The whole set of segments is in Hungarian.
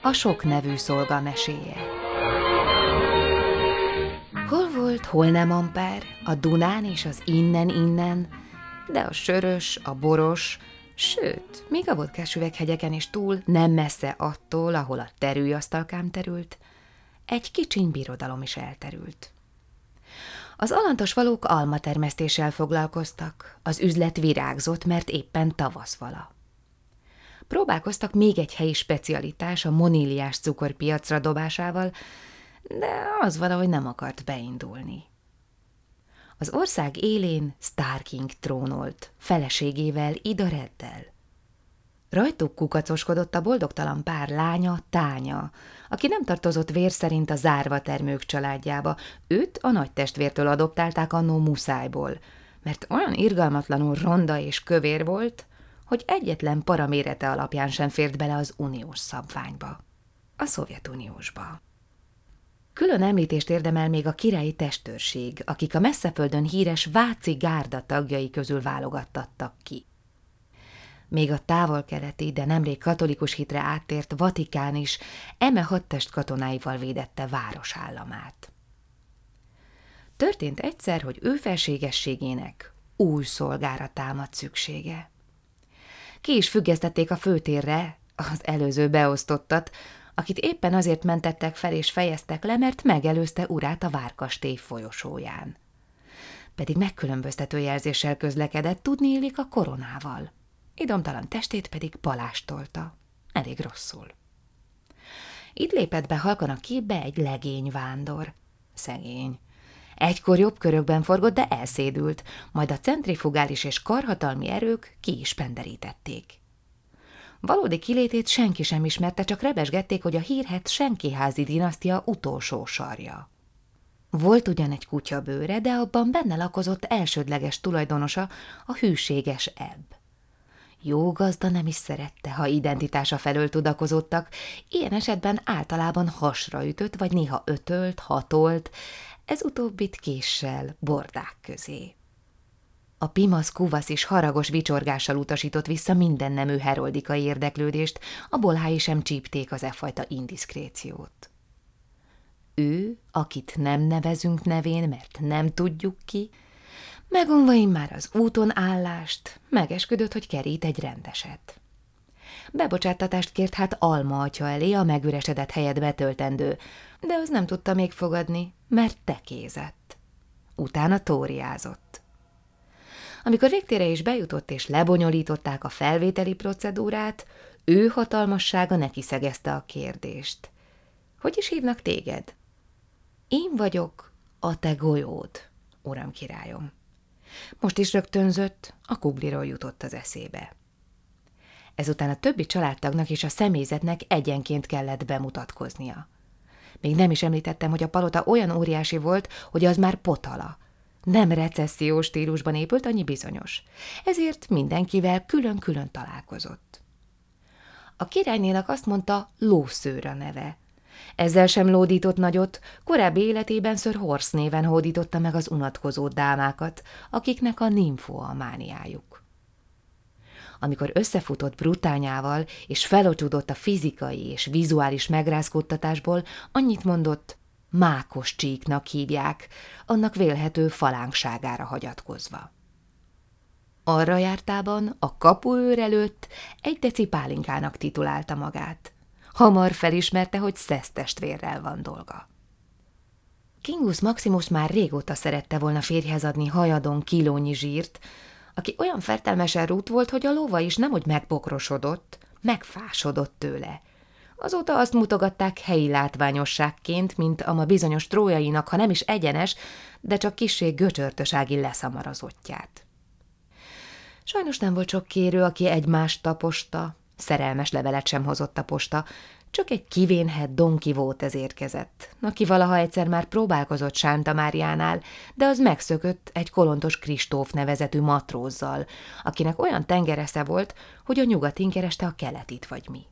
A sok nevű szolga meséje. Hol volt, hol nem Amper, a Dunán és az innen-innen, de a sörös, a boros, sőt, még a vodkás üveghegyeken is túl, nem messze attól, ahol a terülyasztalkám terült, egy kicsiny birodalom is elterült. Az alantos valók almatermesztéssel foglalkoztak, az üzlet virágzott, mert éppen tavasz vala. Próbálkoztak még egy helyi specialitás a moníliás cukorpiacra dobásával, de az valahogy nem akart beindulni. Az ország élén Starking trónolt, feleségével Ida Reddel. Rajtuk kukacoskodott a boldogtalan pár lánya, tánya, aki nem tartozott vér szerint a zárva termők családjába, őt a nagy testvértől adoptálták annó muszájból, mert olyan irgalmatlanul ronda és kövér volt, hogy egyetlen paramérete alapján sem fért bele az uniós szabványba, a Szovjetuniósba. Külön említést érdemel még a királyi testőrség, akik a messzeföldön híres Váci gárda tagjai közül válogattattak ki. Még a távol-keleti, de nemrég katolikus hitre áttért Vatikán is eme hadtest katonáival védette városállamát. Történt egyszer, hogy ő felségességének új szolgára támad szüksége. Ki is függesztették a főtérre, az előző beosztottat, akit éppen azért mentettek fel és fejeztek le, mert megelőzte urát a várkastély folyosóján. Pedig megkülönböztető jelzéssel közlekedett, tudni illik a koronával. Idomtalan testét pedig palástolta. Elég rosszul. Itt lépett be halkan a képbe egy legény vándor. Szegény. Egykor jobb körökben forgott, de elszédült, majd a centrifugális és karhatalmi erők ki is penderítették. Valódi kilétét senki sem ismerte, csak rebesgették, hogy a hírhet senkiházi dinasztia utolsó sarja. Volt ugyan egy kutya bőre, de abban benne lakozott elsődleges tulajdonosa, a hűséges ebb. Jó gazda nem is szerette, ha identitása felől tudakozottak, ilyen esetben általában hasra ütött, vagy néha ötölt, hatolt, ez utóbbit késsel, bordák közé. A pimasz kuvasz is haragos vicsorgással utasított vissza minden nemű heroldikai érdeklődést, a bolhái sem csípték az e fajta indiszkréciót. Ő, akit nem nevezünk nevén, mert nem tudjuk ki, megunva már az úton állást, megesküdött, hogy kerít egy rendeset. Bebocsáttatást kért hát Alma atya elé a megüresedett helyet betöltendő, de az nem tudta még fogadni, mert tekézett. Utána tóriázott. Amikor végtére is bejutott és lebonyolították a felvételi procedúrát, ő hatalmassága neki szegezte a kérdést. Hogy is hívnak téged? Én vagyok a te golyód, uram királyom. Most is rögtönzött, a kugliról jutott az eszébe. Ezután a többi családtagnak és a személyzetnek egyenként kellett bemutatkoznia. Még nem is említettem, hogy a palota olyan óriási volt, hogy az már potala. Nem recessziós stílusban épült, annyi bizonyos. Ezért mindenkivel külön-külön találkozott. A királynénak azt mondta lószőr a neve. Ezzel sem lódított nagyot, korábbi életében Sir Horse néven hódította meg az unatkozó dámákat, akiknek a nimfóa mániájuk amikor összefutott brutányával, és felocsúdott a fizikai és vizuális megrázkódtatásból, annyit mondott, mákos csíknak hívják, annak vélhető falánkságára hagyatkozva. Arra jártában a kapuőr előtt egy deci pálinkának titulálta magát. Hamar felismerte, hogy szesztestvérrel van dolga. Kingus Maximus már régóta szerette volna férjhez adni hajadon kilónyi zsírt, aki olyan fertelmesen rút volt, hogy a lóva is nemhogy megbokrosodott, megfásodott tőle. Azóta azt mutogatták helyi látványosságként, mint ama bizonyos trójainak, ha nem is egyenes, de csak kissé göcsörtösági leszamarazottját. Sajnos nem volt sok kérő, aki egymást taposta, szerelmes levelet sem hozott a posta, csak egy kivénhet Don ez érkezett, aki valaha egyszer már próbálkozott Sánta Máriánál, de az megszökött egy kolontos Kristóf nevezetű matrózzal, akinek olyan tengeresze volt, hogy a nyugatin kereste a keletit vagy mi.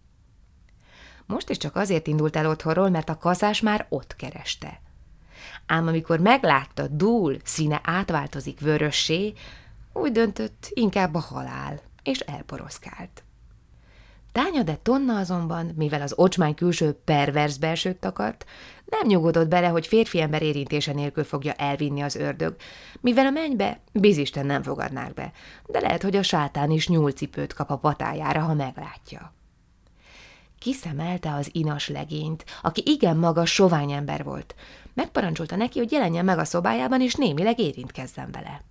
Most is csak azért indult el otthonról, mert a kaszás már ott kereste. Ám amikor meglátta Dúl színe átváltozik vörössé, úgy döntött inkább a halál, és elporoszkált. Tánya de Tonna azonban, mivel az ocsmány külső pervers belsőt takart, nem nyugodott bele, hogy férfi ember érintése nélkül fogja elvinni az ördög, mivel a mennybe bizisten nem fogadnák be, de lehet, hogy a sátán is nyúlcipőt kap a patájára, ha meglátja. Kiszemelte az inas legényt, aki igen magas, sovány ember volt. Megparancsolta neki, hogy jelenjen meg a szobájában, és némileg érintkezzen vele.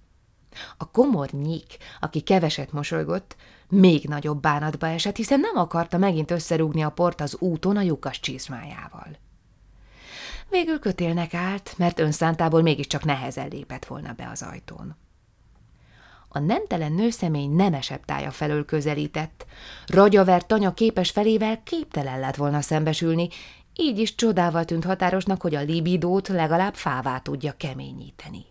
A komor nyík, aki keveset mosolygott, még nagyobb bánatba esett, hiszen nem akarta megint összerúgni a port az úton a lyukas csizmájával. Végül kötélnek állt, mert önszántából mégiscsak nehezen lépett volna be az ajtón. A nemtelen nőszemély nemesebb tája felől közelített. Ragyavert tanya képes felével képtelen lett volna szembesülni, így is csodával tűnt határosnak, hogy a libidót legalább fává tudja keményíteni.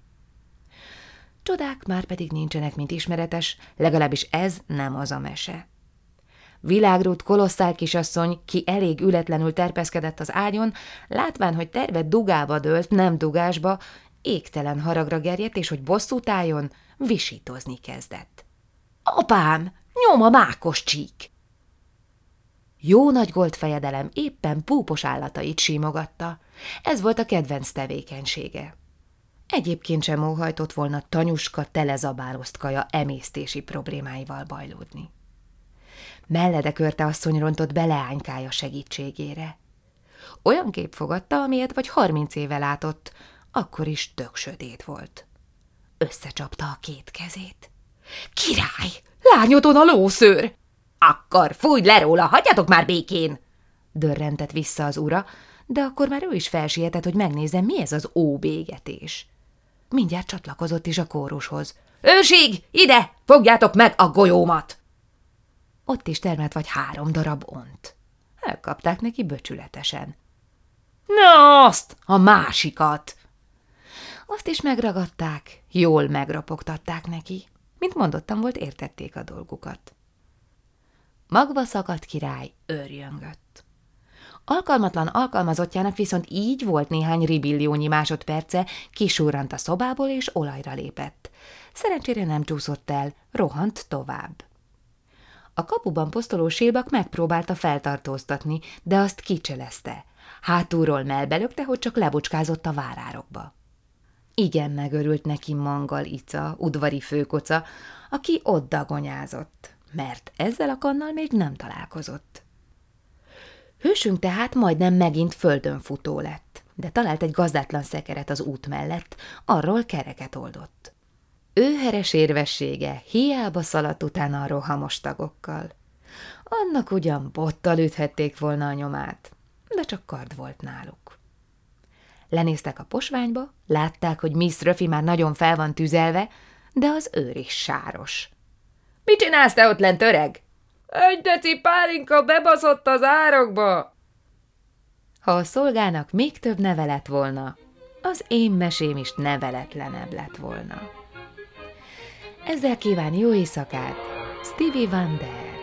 Csodák már pedig nincsenek, mint ismeretes, legalábbis ez nem az a mese. Világrút kolosszál kisasszony, ki elég ületlenül terpeszkedett az ágyon, látván, hogy terve dugába dőlt, nem dugásba, égtelen haragra gerjedt, és hogy bosszút álljon, visítozni kezdett. Apám, nyom a mákos csík! Jó nagy fejedelem éppen púpos állatait símogatta. Ez volt a kedvenc tevékenysége. Egyébként sem óhajtott volna tanyuska telezabálosztkaja emésztési problémáival bajlódni. Mellede körte asszony rontott beleánykája segítségére. Olyan kép fogadta, amilyet vagy harminc éve látott, akkor is tök sötét volt. Összecsapta a két kezét. Király, lányodon a lószőr! Akkor fújj le róla, hagyjatok már békén! Dörrentett vissza az ura, de akkor már ő is felsietett, hogy megnézze, mi ez az óbégetés. Mindjárt csatlakozott is a kórushoz. Őség, ide! Fogjátok meg a golyómat! Ott is termelt vagy három darab ont. Elkapták neki böcsületesen. Na azt, a másikat! Azt is megragadták, jól megrapogtatták neki. Mint mondottam volt, értették a dolgukat. Magva szakadt király őrjöngött. Alkalmatlan alkalmazottjának viszont így volt néhány ribilliónyi másodperce, kisúrant a szobából és olajra lépett. Szerencsére nem csúszott el, rohant tovább. A kapuban posztoló sílbak megpróbálta feltartóztatni, de azt kicselezte. Hátulról melbelökte, hogy csak lebucskázott a várárokba. Igen megörült neki Mangal Ica, udvari főkoca, aki ott dagonyázott, mert ezzel a kannal még nem találkozott. Hősünk tehát majdnem megint földön futó lett, de talált egy gazdátlan szekeret az út mellett, arról kereket oldott. Őheres érvessége hiába szaladt utána a rohamos tagokkal. Annak ugyan bottal üthették volna a nyomát, de csak kard volt náluk. Lenéztek a posványba, látták, hogy Miss Röfi már nagyon fel van tüzelve, de az őr is sáros. – Mit csinálsz te ott lent, öreg? – Egy deci pálinka bebaszott az árokba! Ha a szolgának még több neve lett volna, az én mesém is neveletlenebb lett volna. Ezzel kíván jó éjszakát, Stevie Wonder!